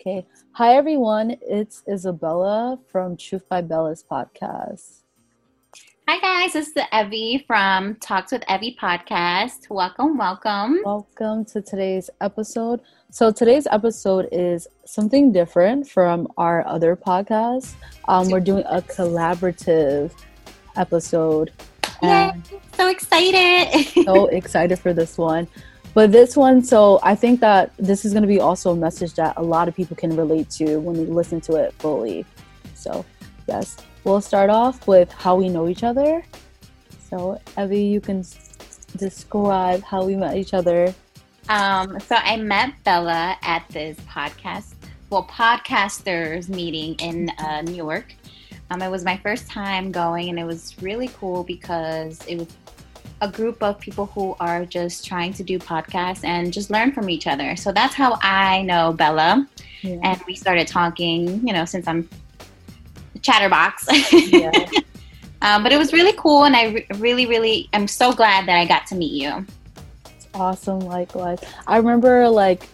Okay. Hi, everyone. It's Isabella from Truth by Bella's podcast. Hi, guys. This is Evie from Talks with Evie podcast. Welcome, welcome. Welcome to today's episode. So, today's episode is something different from our other podcasts. Um, we're doing a collaborative episode. Yay! So excited. so excited for this one. But this one, so I think that this is going to be also a message that a lot of people can relate to when they listen to it fully. So, yes, we'll start off with how we know each other. So, Evie, you can describe how we met each other. Um, so I met Bella at this podcast, well, podcasters meeting in uh, New York. Um, it was my first time going, and it was really cool because it was a group of people who are just trying to do podcasts and just learn from each other. So that's how I know Bella. Yeah. And we started talking, you know, since I'm a chatterbox. Yeah. um, but it was really cool. And I re- really, really am so glad that I got to meet you. It's awesome. Likewise. I remember, like,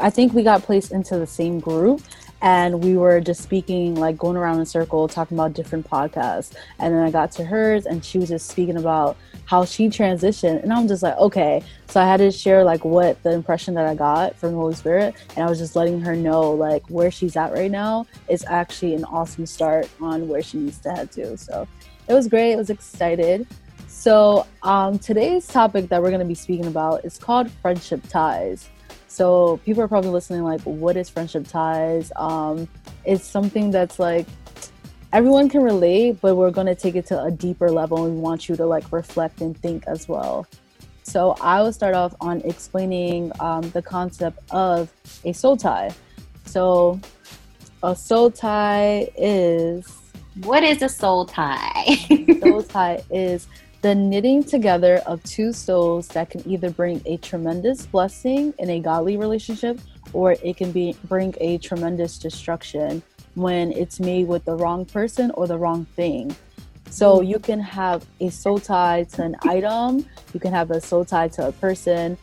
I think we got placed into the same group and we were just speaking like going around in a circle talking about different podcasts and then i got to hers and she was just speaking about how she transitioned and i'm just like okay. So i had to share like what the impression that i got from the holy spirit and i was just letting her know like where she's at right now is actually an awesome start on where she needs to head to. So it was great. I was excited. So um, today's topic that we're going to be speaking about is called friendship ties. So people are probably listening, like, what is friendship ties? Um, it's something that's like everyone can relate, but we're gonna take it to a deeper level and we want you to like reflect and think as well. So I will start off on explaining um, the concept of a soul tie. So a soul tie is what is a soul tie? soul tie is the knitting together of two souls that can either bring a tremendous blessing in a godly relationship or it can be bring a tremendous destruction when it's made with the wrong person or the wrong thing. So mm. you can have a soul tie to an item, you can have a soul tie to a person.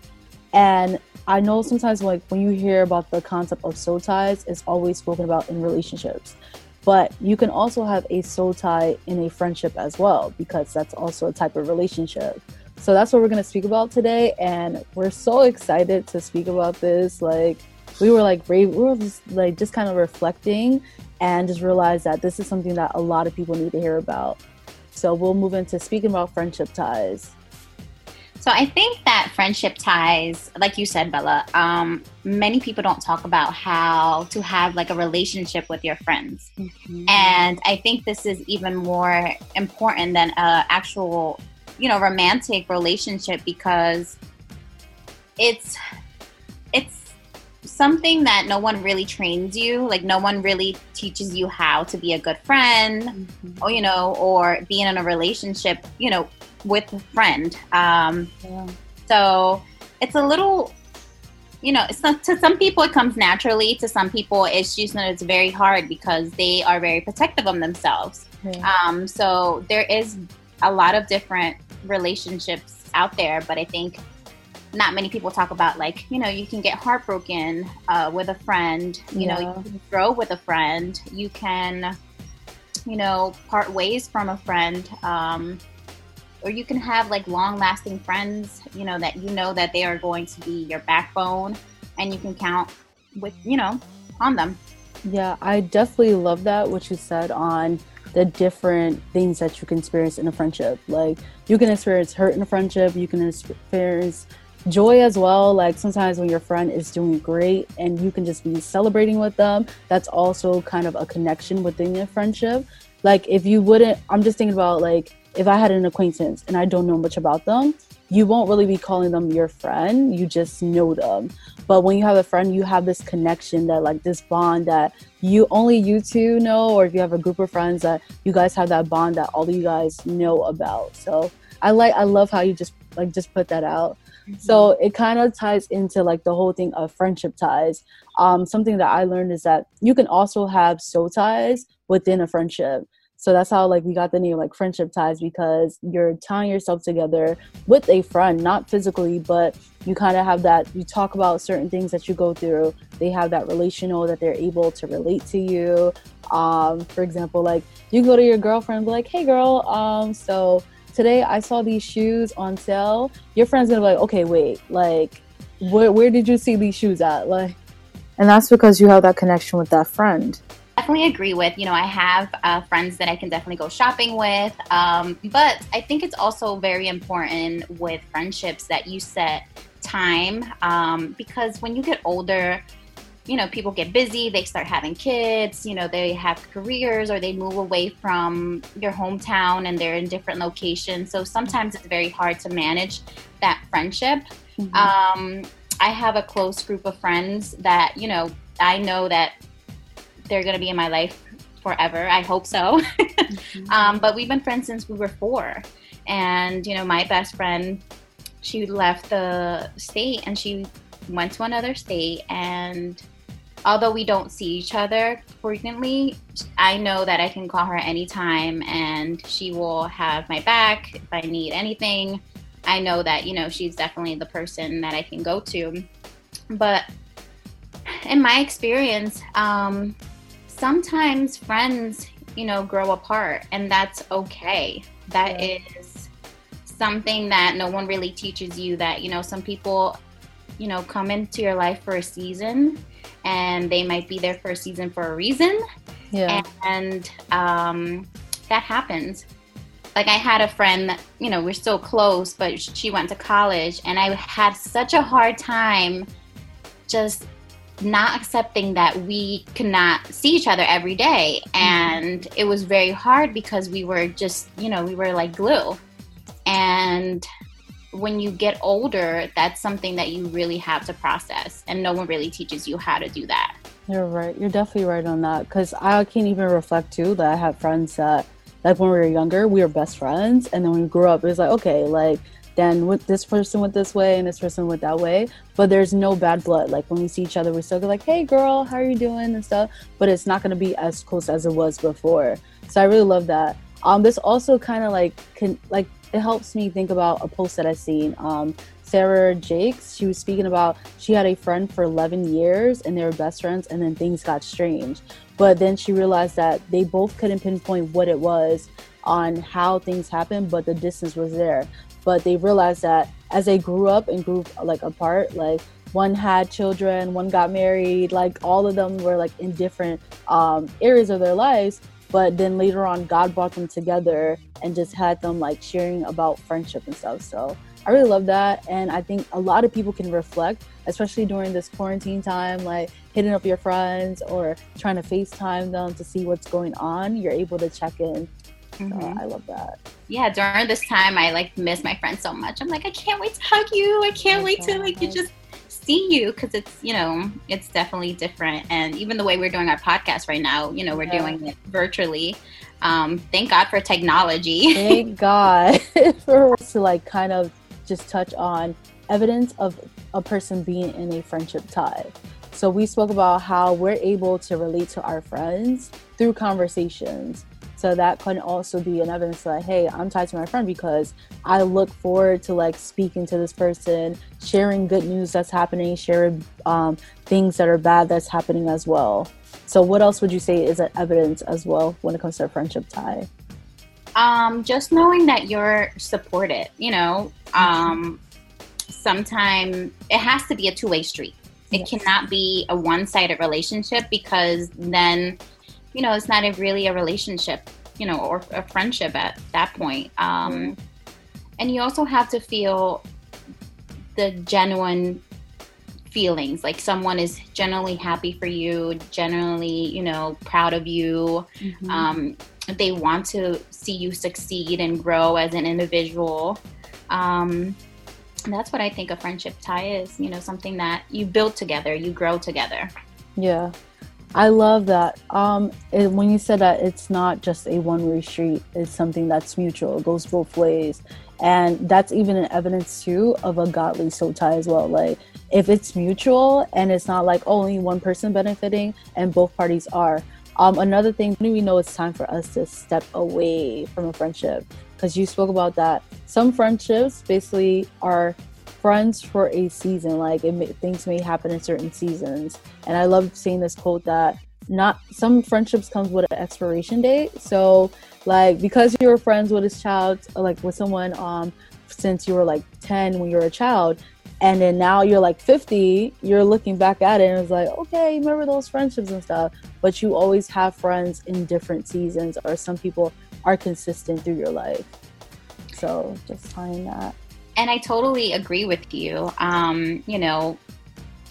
And I know sometimes like when you hear about the concept of soul ties, it's always spoken about in relationships but you can also have a soul tie in a friendship as well because that's also a type of relationship so that's what we're going to speak about today and we're so excited to speak about this like we were like we were just like just kind of reflecting and just realized that this is something that a lot of people need to hear about so we'll move into speaking about friendship ties so I think that friendship ties, like you said, Bella, um, many people don't talk about how to have like a relationship with your friends. Mm-hmm. And I think this is even more important than a actual, you know, romantic relationship because it's it's something that no one really trains you like no one really teaches you how to be a good friend mm-hmm. or you know or being in a relationship you know with a friend. Um, yeah. So it's a little, you know, it's not, to some people it comes naturally. To some people it's just you know, it's very hard because they are very protective of themselves. Um, so there is a lot of different relationships out there, but I think not many people talk about like you know you can get heartbroken uh, with a friend you yeah. know you can grow with a friend you can you know part ways from a friend um, or you can have like long lasting friends, you know, that you know that they are going to be your backbone and you can count with, you know, on them. Yeah, I definitely love that what you said on the different things that you can experience in a friendship. Like you can experience hurt in a friendship, you can experience joy as well. Like sometimes when your friend is doing great and you can just be celebrating with them, that's also kind of a connection within your friendship. Like if you wouldn't, I'm just thinking about like if I had an acquaintance and I don't know much about them, you won't really be calling them your friend. You just know them. But when you have a friend, you have this connection that, like, this bond that you only you two know, or if you have a group of friends that you guys have that bond that all of you guys know about. So I like, I love how you just like just put that out. Mm-hmm. So it kind of ties into like the whole thing of friendship ties. Um, something that I learned is that you can also have soul ties within a friendship. So that's how like we got the name like friendship ties because you're tying yourself together with a friend, not physically, but you kind of have that you talk about certain things that you go through they have that relational that they're able to relate to you. Um, for example, like you go to your girlfriend, be like, "Hey, girl, um, so today I saw these shoes on sale." Your friend's gonna be like, "Okay, wait, like, where where did you see these shoes at?" Like, and that's because you have that connection with that friend definitely agree with. You know, I have uh, friends that I can definitely go shopping with. Um, but I think it's also very important with friendships that you set time um, because when you get older, you know, people get busy, they start having kids, you know, they have careers or they move away from your hometown and they're in different locations. So sometimes it's very hard to manage that friendship. Mm-hmm. Um, I have a close group of friends that, you know, I know that they're going to be in my life forever. I hope so. mm-hmm. um, but we've been friends since we were four. And, you know, my best friend, she left the state and she went to another state. And although we don't see each other frequently, I know that I can call her anytime and she will have my back if I need anything. I know that, you know, she's definitely the person that I can go to. But in my experience, um, sometimes friends, you know, grow apart and that's okay. That yeah. is something that no one really teaches you that, you know, some people, you know, come into your life for a season and they might be there for a season for a reason. Yeah. And um, that happens. Like I had a friend that, you know, we're so close, but she went to college and I had such a hard time just not accepting that we could not see each other every day. Mm-hmm. And it was very hard because we were just, you know, we were like glue. And when you get older, that's something that you really have to process. And no one really teaches you how to do that. You're right. You're definitely right on that. Because I can't even reflect too that I have friends that, like when we were younger, we were best friends. And then when we grew up, it was like, okay, like, then with this person went this way and this person went that way but there's no bad blood like when we see each other we still go like hey girl how are you doing and stuff but it's not to be as close as it was before so i really love that um this also kind of like can like it helps me think about a post that i seen um Sarah Jakes, she was speaking about she had a friend for 11 years and they were best friends, and then things got strange. But then she realized that they both couldn't pinpoint what it was on how things happened, but the distance was there but they realized that as they grew up and grew like apart like one had children one got married like all of them were like in different um, areas of their lives but then later on god brought them together and just had them like sharing about friendship and stuff so i really love that and i think a lot of people can reflect especially during this quarantine time like hitting up your friends or trying to facetime them to see what's going on you're able to check in mm-hmm. so i love that yeah, during this time, I like miss my friends so much. I'm like, I can't wait to hug you. I can't wait to like you just see you because it's you know it's definitely different. And even the way we're doing our podcast right now, you know, we're yeah. doing it virtually. Um, thank God for technology. Thank God for us to like kind of just touch on evidence of a person being in a friendship tie. So we spoke about how we're able to relate to our friends through conversations so that can also be an evidence that, hey, I'm tied to my friend because I look forward to like speaking to this person, sharing good news that's happening, sharing um, things that are bad that's happening as well. So, what else would you say is an evidence as well when it comes to a friendship tie? Um, just knowing that you're supported, you know, um, sometimes it has to be a two way street. It yes. cannot be a one sided relationship because then you know, it's not a really a relationship, you know, or a friendship at that point. Um, mm. And you also have to feel the genuine feelings like someone is generally happy for you generally you know proud of you mm-hmm. um, they want to see you succeed and grow as an individual um, that's what i think a friendship tie is you know something that you build together you grow together yeah I love that. Um, it, when you said that it's not just a one way street, it's something that's mutual, it goes both ways. And that's even an evidence too of a godly soul tie as well. Like if it's mutual and it's not like only one person benefiting and both parties are. Um, another thing when we know it's time for us to step away from a friendship because you spoke about that. Some friendships basically are friends for a season. Like it may, things may happen in certain seasons, and I love seeing this quote that not some friendships comes with an expiration date. So like because you were friends with this child, like with someone um since you were like 10 when you were a child and then now you're like 50 you're looking back at it and it's like okay remember those friendships and stuff but you always have friends in different seasons or some people are consistent through your life so just find that and i totally agree with you. Um, you know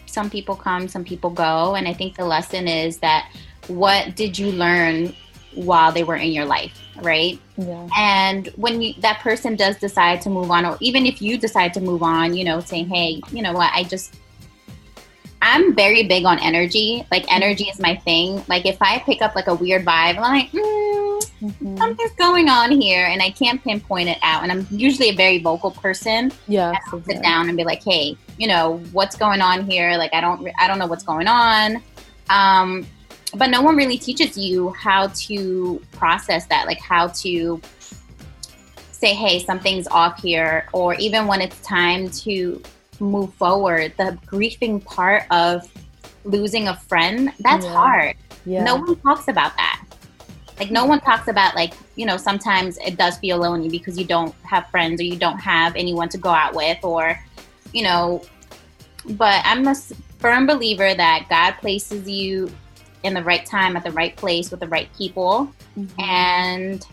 some people come some people go. And i think the lesson is that what did you learn while they were in your life right? Yeah. and when you, that person does decide to move on or even if you decide to move on you know saying hey you know what? I just i'm very big on energy. Like energy is my thing. Like if i pick up like a weird vibe i'm like mm, mm-hmm. something's going on here and i can't pinpoint it out and i'm usually a very vocal person. Yeah I'll sit down and be like hey you know what's going on here? Like i don't i don't know what's going on. Um but no one really teaches you how to process that like how to say hey something's off here or even when it's time to move forward the grieving part of losing a friend that's yeah. hard yeah. no one talks about that like no one talks about like you know sometimes it does feel lonely because you don't have friends or you don't have anyone to go out with or you know but i'm a firm believer that god places you in the right time at the right place with the right people mm-hmm. and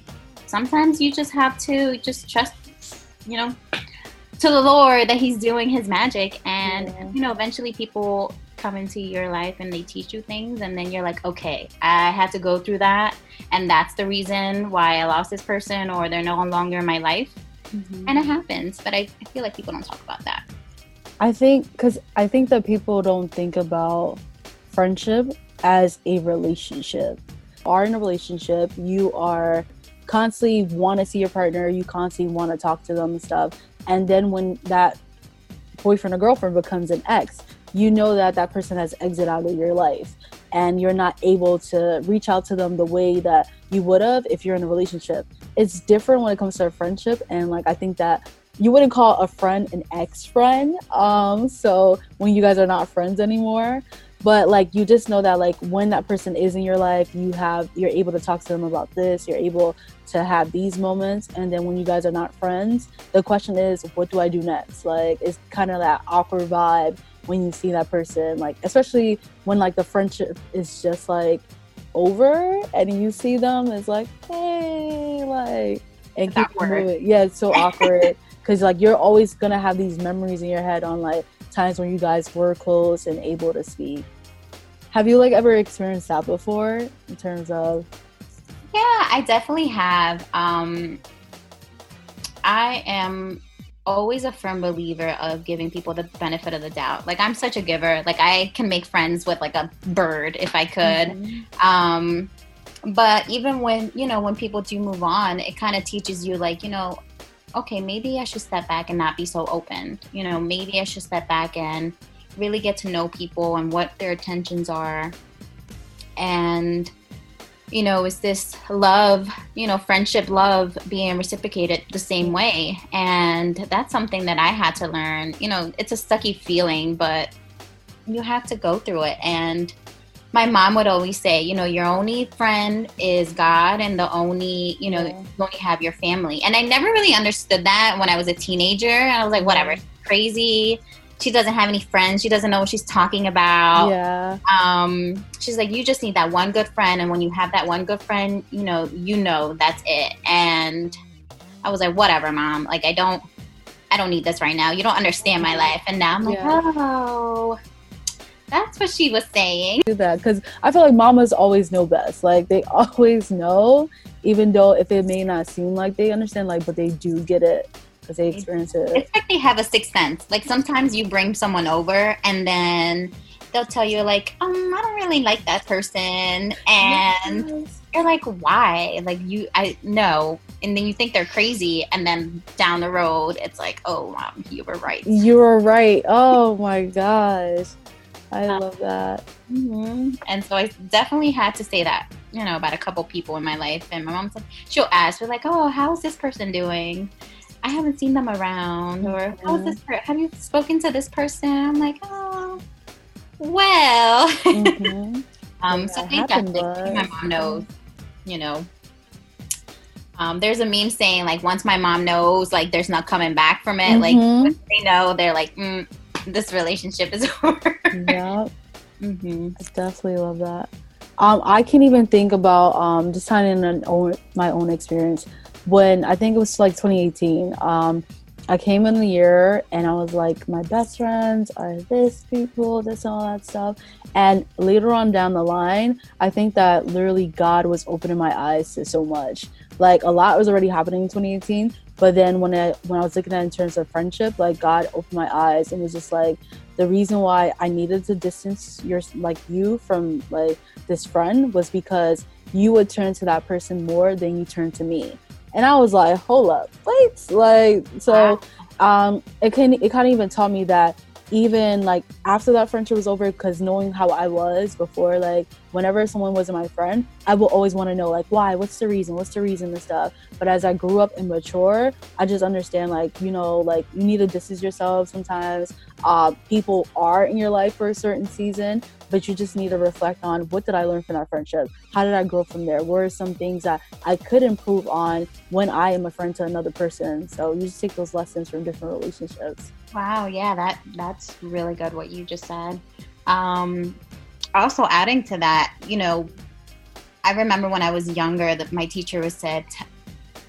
sometimes you just have to just trust you know to the lord that he's doing his magic and yeah. you know eventually people come into your life and they teach you things and then you're like okay i had to go through that and that's the reason why i lost this person or they're no longer in my life mm-hmm. and it happens but I, I feel like people don't talk about that i think because i think that people don't think about friendship as a relationship. Are in a relationship, you are constantly want to see your partner, you constantly want to talk to them and stuff. And then when that boyfriend or girlfriend becomes an ex, you know that that person has exited out of your life and you're not able to reach out to them the way that you would have if you're in a relationship. It's different when it comes to a friendship and like I think that you wouldn't call a friend an ex-friend. Um so when you guys are not friends anymore, but like you just know that like when that person is in your life you have you're able to talk to them about this you're able to have these moments and then when you guys are not friends the question is what do i do next? Like it's kind of that awkward vibe when you see that person like especially when like the friendship is just like over and you see them it's like hey like and keep moving yeah it's so awkward because like you're always gonna have these memories in your head on like times when you guys were close and able to speak. Have you like ever experienced that before in terms of? Yeah, I definitely have. Um, I am always a firm believer of giving people the benefit of the doubt. Like I'm such a giver. Like I can make friends with like a bird if I could. Mm-hmm. Um, but even when you know when people do move on, it kind of teaches you like you know okay, maybe I should step back and not be so open. You know, maybe I should step back and really get to know people and what their intentions are. And, you know, is this love, you know, friendship, love being reciprocated the same way? And that's something that I had to learn. You know, it's a sucky feeling, but you have to go through it. And my mom would always say, you know, your only friend is God, and the only, you know, yeah. you only have your family. And I never really understood that when I was a teenager. And I was like, whatever, crazy. She doesn't have any friends. She doesn't know what she's talking about. Yeah. Um, she's like, you just need that one good friend, and when you have that one good friend, you know, you know that's it. And I was like, whatever, mom. Like, I don't, I don't need this right now. You don't understand my life. And now I'm like, yeah. oh that's what she was saying. Do that because I feel like mamas always know best. Like they always know, even though if it may not seem like they understand, like but they do get it because they experience it. It's like they have a sixth sense. Like sometimes you bring someone over and then they'll tell you like, um, I don't really like that person, and yes. you're like, why? Like you, I know, and then you think they're crazy, and then down the road, it's like, oh, mom, you were right. You were right. Oh my gosh. I um, love that. Mm-hmm. And so I definitely had to say that, you know, about a couple people in my life. And my mom's like, she'll ask, we're like, oh, how's this person doing? I haven't seen them around, or how's this? Per- have you spoken to this person? I'm like, oh, well. Mm-hmm. um, yeah, so I think that like, my mom knows, you know. Um, there's a meme saying like once my mom knows, like there's not coming back from it. Mm-hmm. Like they know, they're like, mm, this relationship is over. yeah. Mm-hmm. I definitely love that. Um, I can't even think about um, just in own, my own experience when I think it was like 2018. Um, I came in the year and I was like, my best friends are this people, this and all that stuff. And later on down the line, I think that literally God was opening my eyes to so much. Like a lot was already happening in 2018, but then when I when I was looking at in terms of friendship, like God opened my eyes and was just like the reason why I needed to distance your like you from like this friend was because you would turn to that person more than you turn to me and I was like, hold up, wait, like so. Um, it can it kind of even taught me that even like after that friendship was over, because knowing how I was before, like whenever someone wasn't my friend, I will always want to know like why, what's the reason, what's the reason and stuff. But as I grew up and mature, I just understand like you know like you need to distance yourself sometimes. Uh, people are in your life for a certain season, but you just need to reflect on what did I learn from that friendship? How did I grow from there? What are some things that I could improve on when I am a friend to another person? So you just take those lessons from different relationships. Wow, yeah, that that's really good what you just said. Um, also adding to that, you know, I remember when I was younger that my teacher was said,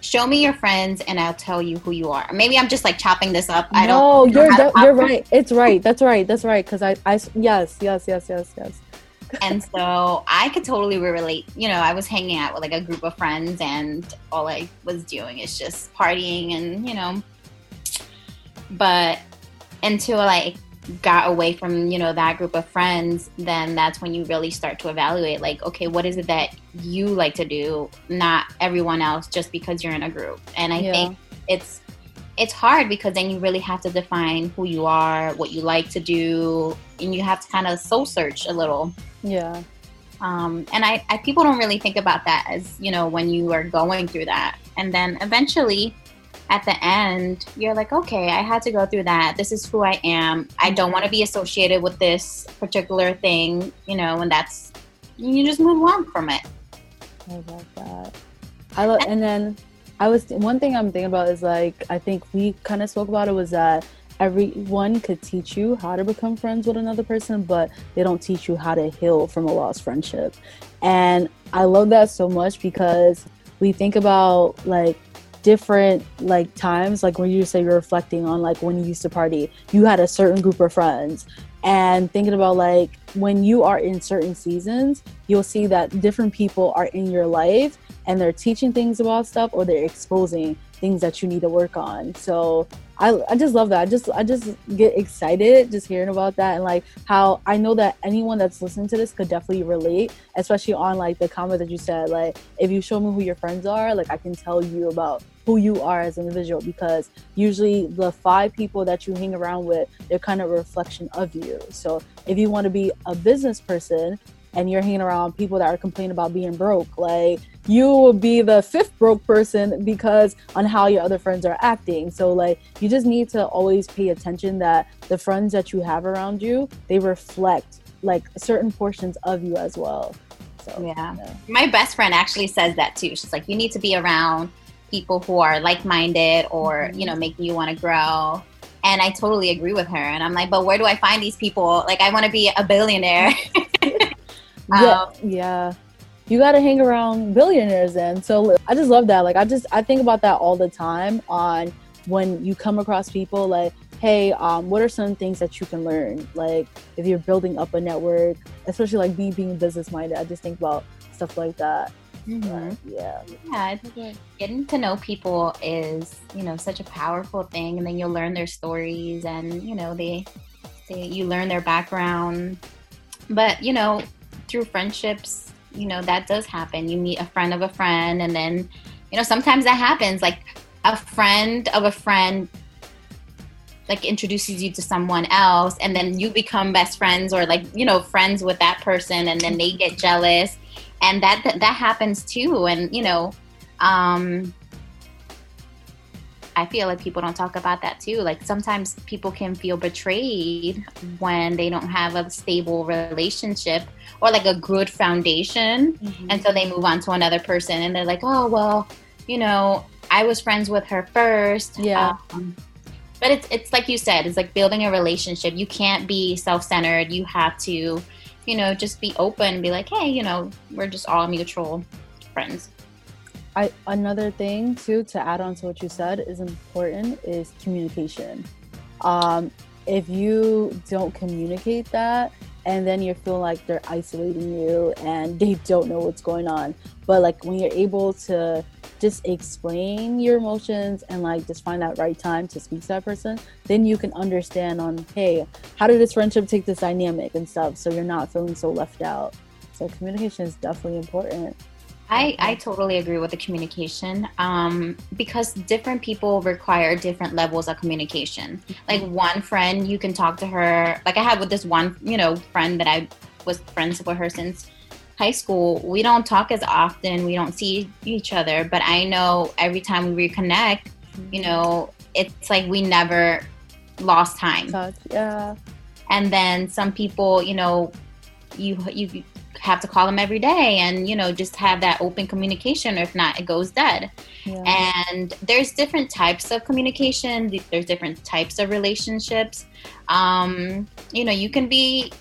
show me your friends and I'll tell you who you are. Maybe I'm just like chopping this up. I don't. No, you're you're right. It's right. That's right. That's right. Because I I yes yes yes yes yes. and so I could totally relate. You know, I was hanging out with like a group of friends, and all I was doing is just partying, and you know, but until like got away from you know that group of friends then that's when you really start to evaluate like okay what is it that you like to do not everyone else just because you're in a group. And i yeah. think it's it's hard because then you really have to define who you are what you like to do and you have to kind of soul search a little. Yeah. Um, and I, I people don't really think about that as you know when you are going through that. And then eventually at the end, you're like, okay, I had to go through that. This is who I am. I don't want to be associated with this particular thing, you know, and that's, you just move on from it. I love that. I love, and then I was, one thing I'm thinking about is like, I think we kind of spoke about it was that everyone could teach you how to become friends with another person, but they don't teach you how to heal from a lost friendship. And I love that so much because we think about like different like times like when you say you're reflecting on like when you used to party you had a certain group of friends and thinking about like when you are in certain seasons you'll see that different people are in your life and they're teaching things about stuff or they're exposing things that you need to work on so I, I just love that. I just I just get excited just hearing about that and like how I know that anyone that's listening to this could definitely relate, especially on like the comment that you said. Like if you show me who your friends are, like I can tell you about who you are as an individual because usually the five people that you hang around with, they're kind of a reflection of you. So if you want to be a business person and you're hanging around people that are complaining about being broke, like you will be the fifth broke person because on how your other friends are acting. So like you just need to always pay attention that the friends that you have around you, they reflect like certain portions of you as well. So yeah. yeah. My best friend actually says that too. She's like, you need to be around people who are like-minded or mm-hmm. you know making you want to grow. And i totally agree with her and i'm like but where do i find these people? Like i want to be a billionaire. Yeah um, yeah. You got to hang around billionaires then so i just love that like i just i think about that all the time on when you come across people like hey um, what are some things that you can learn? Like if you're building up a network especially like me being business minded i just think about stuff like that Mm-hmm. yeah. Yeah. Getting to know people is, you know, such a powerful thing. And then you'll learn their stories and, you know, they, they, you learn their background. But, you know, through friendships, you know, that does happen. You meet a friend of a friend and then, you know, sometimes that happens. Like a friend of a friend like introduces you to someone else and then you become best friends or like you know friends with that person and then they get jealous and that that, that happens too and you know um I feel like people don't talk about that too. Like sometimes people can feel betrayed when they don't have a stable relationship or like a good foundation. Mm-hmm. And so they move on to another person and they're like, oh, well, you know, I was friends with her first. Yeah. Um, but it's, it's like you said, it's like building a relationship. You can't be self centered. You have to, you know, just be open, be like, hey, you know, we're just all mutual friends. I another thing too to add on to what you said is important is communication. Um, if you don't communicate that, and then you feel like they're isolating you and they don't know what's going on, but like when you're able to just explain your emotions and like just find that right time to speak to that person, then you can understand on hey, how did this friendship take this dynamic and stuff, so you're not feeling so left out. So communication is definitely important. I, I totally agree with the communication um, because different people require different levels of communication. Like mm-hmm. one friend, you can talk to her. Like I had with this one, you know, friend that I was friends with her since high school. We don't talk as often. We don't see each other. But I know every time we reconnect, you know, it's like we never lost time. Yeah. And then some people, you know, you you have to call them every day and you know just have that open communication or if not it goes dead yeah. and there's different types of communication there's different types of relationships um, you know you can be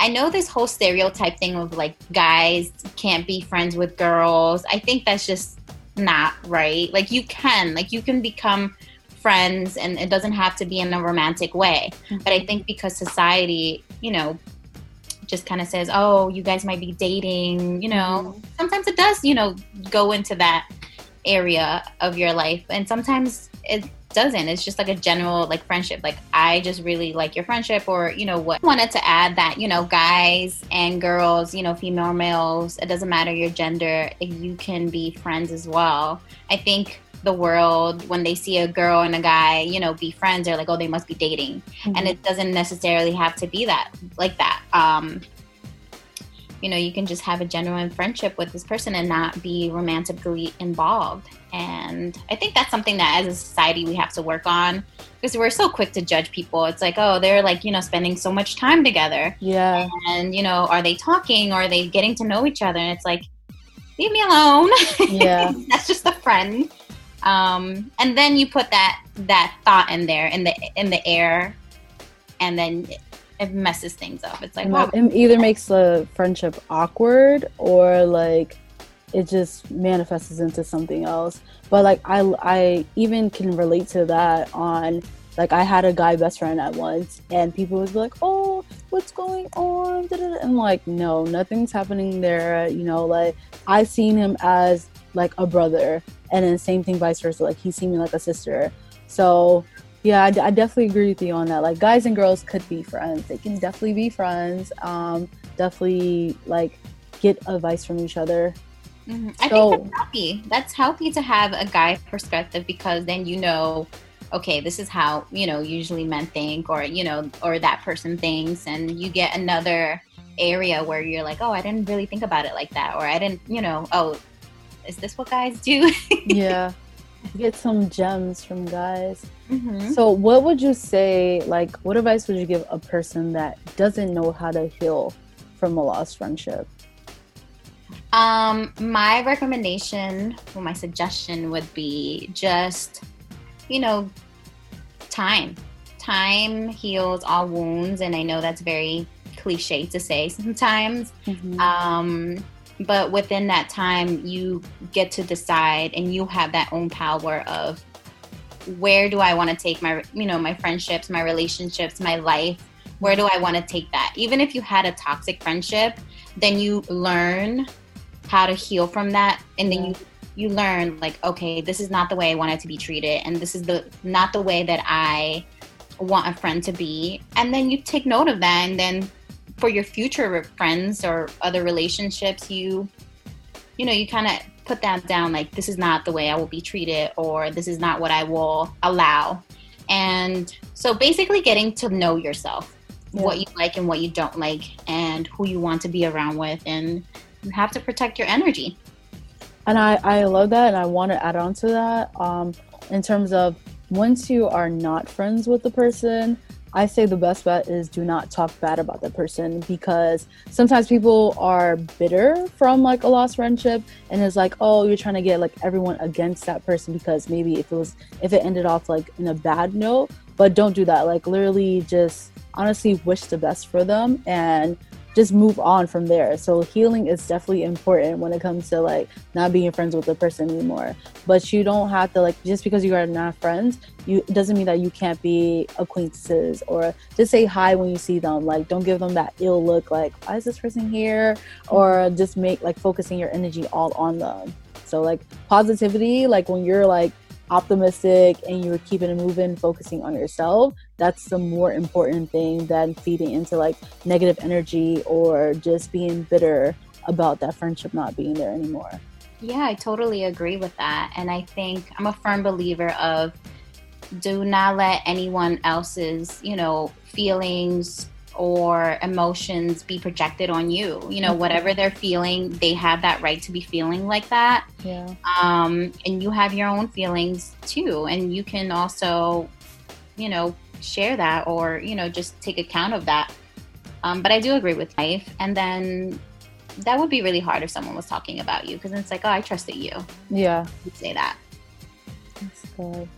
I know this whole stereotype thing of like guys can't be friends with girls. I think that's just not right. Like you can, like you can become friends and it doesn't have to be in a romantic way. Mm-hmm. But I think because society, you know, just kind of says, "Oh, you guys might be dating," you know. Mm-hmm. Sometimes it does, you know, go into that area of your life, and sometimes it doesn't. It's just like a general like friendship. Like I just really like your friendship, or you know what. I wanted to add that you know guys and girls, you know, female males, it doesn't matter your gender. You can be friends as well. I think the world when they see a girl and a guy, you know, be friends, they're like, oh, they must be dating. Mm-hmm. And it doesn't necessarily have to be that like that. Um, you know, you can just have a genuine friendship with this person and not be romantically involved. And I think that's something that as a society we have to work on because we're so quick to judge people. It's like, oh, they're like, you know, spending so much time together. Yeah. And, you know, are they talking or are they getting to know each other? And it's like, leave me alone. Yeah. that's just a friend um, and then you put that that thought in there in the in the air and then it, messes things up. It's like wow. it either makes the friendship awkward or like it just manifests into something else. But like i i even can relate to that on like i had a guy best friend at once and people was like oh what's going on? And like no nothing's happening there. You know like i seen him as like a brother and then same thing vice versa like he seen me like a sister. So yeah I, I, definitely agree with you on that. Like guys and girls could be friends. They can definitely be friends. Um definitely like get advice from each other. Mm-hmm. i so, think that's healthy. That's healthy to have a guy perspective because then you know okay this is how you know usually men think or you know or that person thinks. And you get another area where you're like oh i didn't really think about it like that. Or i didn't you know oh is this what guys do? yeah. Get some gems from guys. Mm-hmm. So, what would you say? Like, what advice would you give a person that doesn't know how to heal from a lost friendship? Um, my recommendation or my suggestion would be just, you know, time. Time heals all wounds, and I know that's very cliche to say sometimes. Mm-hmm. Um, but within that time you get to decide and you have that own power of where do i want to take my you know my friendships my relationships my life? Where do i want to take that? Even if you had a toxic friendship then you learn how to heal from that and then you you learn like okay this is not the way i want it to be treated and this is the not the way that i want a friend to be. And then you take note of that and then for your future friends or other relationships, you you know, you kind of put that down like this is not the way I will be treated or this is not what I will allow. And so basically getting to know yourself, yeah. what you like and what you don't like and who you want to be around with and you have to protect your energy. And I, I love that and I want to add on to that um, in terms of once you are not friends with the person, I say the best bet is do not talk bad about the person because sometimes people are bitter from like a lost friendship and it's like, oh, you're trying to get like everyone against that person because maybe if it was if it ended off like in a bad note, but don't do that. Like literally just honestly wish the best for them and just move on from there. So healing is definitely important when it comes to like not being friends with the person anymore. But you don't have to like just because you are not friends, you it doesn't mean that you can't be acquaintances or just say hi when you see them. Like don't give them that ill look like why is this person here? Or just make like focusing your energy all on them. So like positivity, like when you're like optimistic and you're keeping it moving, focusing on yourself, that's the more important thing than feeding into like negative energy or just being bitter about that friendship not being there anymore. Yeah, I totally agree with that. And I think I'm a firm believer of do not let anyone else's, you know, feelings, or emotions be projected on you. You know, mm-hmm. whatever they're feeling, they have that right to be feeling like that. Yeah. Um, and you have your own feelings too. And you can also, you know, share that or, you know, just take account of that. Um, but I do agree with life. And then that would be really hard if someone was talking about you because it's like, oh, I trusted you. Yeah. You'd say that. That's good.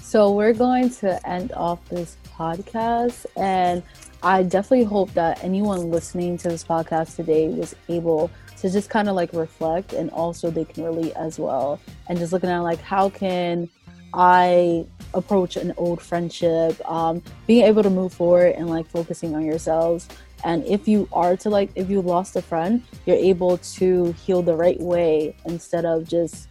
So we're going to end off this podcast and I definitely hope that anyone listening to this podcast today was able to just kind of like reflect and also they can relate as well. And just looking at like, how can I approach an old friendship, um, being able to move forward and like focusing on yourselves. And if you are to like, if you lost a friend, you're able to heal the right way instead of just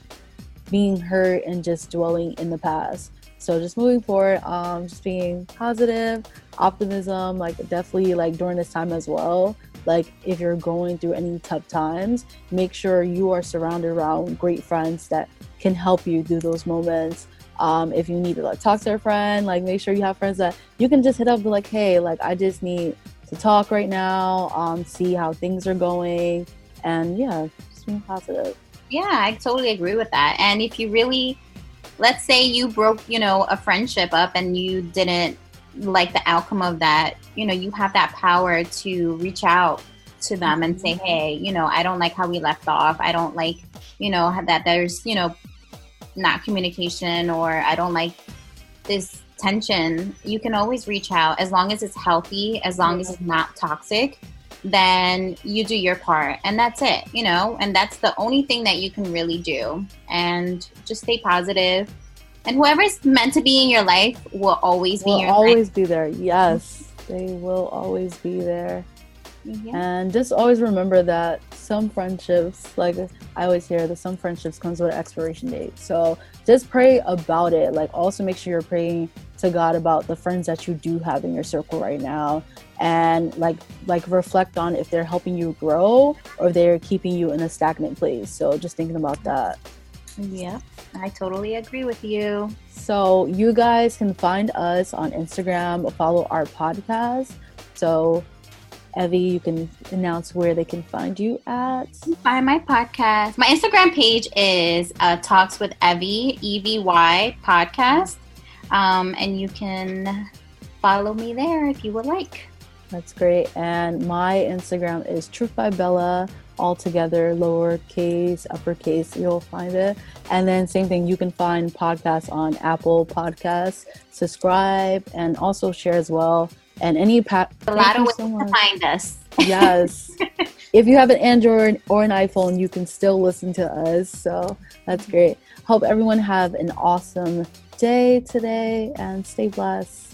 being hurt and just dwelling in the past. So just moving forward, um, just being positive, optimism, like definitely like during this time as well. Like if you're going through any tough times, make sure you are surrounded around great friends that can help you through those moments. Um, if you need to like talk to a friend, like make sure you have friends that you can just hit up, be like, hey, like I just need to talk right now, um, see how things are going, and yeah, just being positive. Yeah, I totally agree with that. And if you really let's say you broke, you know, a friendship up and you didn't like the outcome of that, you know, you have that power to reach out to them and say, mm-hmm. hey, you know, I don't like how we left off. I don't like, you know, that there's, you know, not communication or I don't like this tension. You can always reach out as long as it's healthy, as long as it's not toxic then you do your part and that's it you know? And that's the only thing that you can really do. And just stay positive. And whoever's meant to be in your life will always will be always life. be there. Yes they will always be there. Yeah. and just always remember that some friendships like i always hear that some friendships comes with an expiration date. So just pray about it. Like also make sure you're praying to god about the friends that you do have in your circle right now and like like reflect on if they're helping you grow or they're keeping you in a stagnant place so just thinking about that yeah i totally agree with you so you guys can find us on instagram follow our podcast so Evie, you can announce where they can find you at. Find my podcast. My Instagram page is uh, Talks with Evie, E V Y podcast. Um, and you can follow me there if you would like. That's great. And my Instagram is Truth by Bella, all together, lowercase, uppercase. You'll find it. And then same thing, you can find podcasts on Apple Podcasts. Subscribe and also share as well. And any pa- a lot of ways so to find us. Yes. if you have an Android or an iPhone, you can still listen to us. So that's great. Hope everyone have an awesome day today and stay blessed.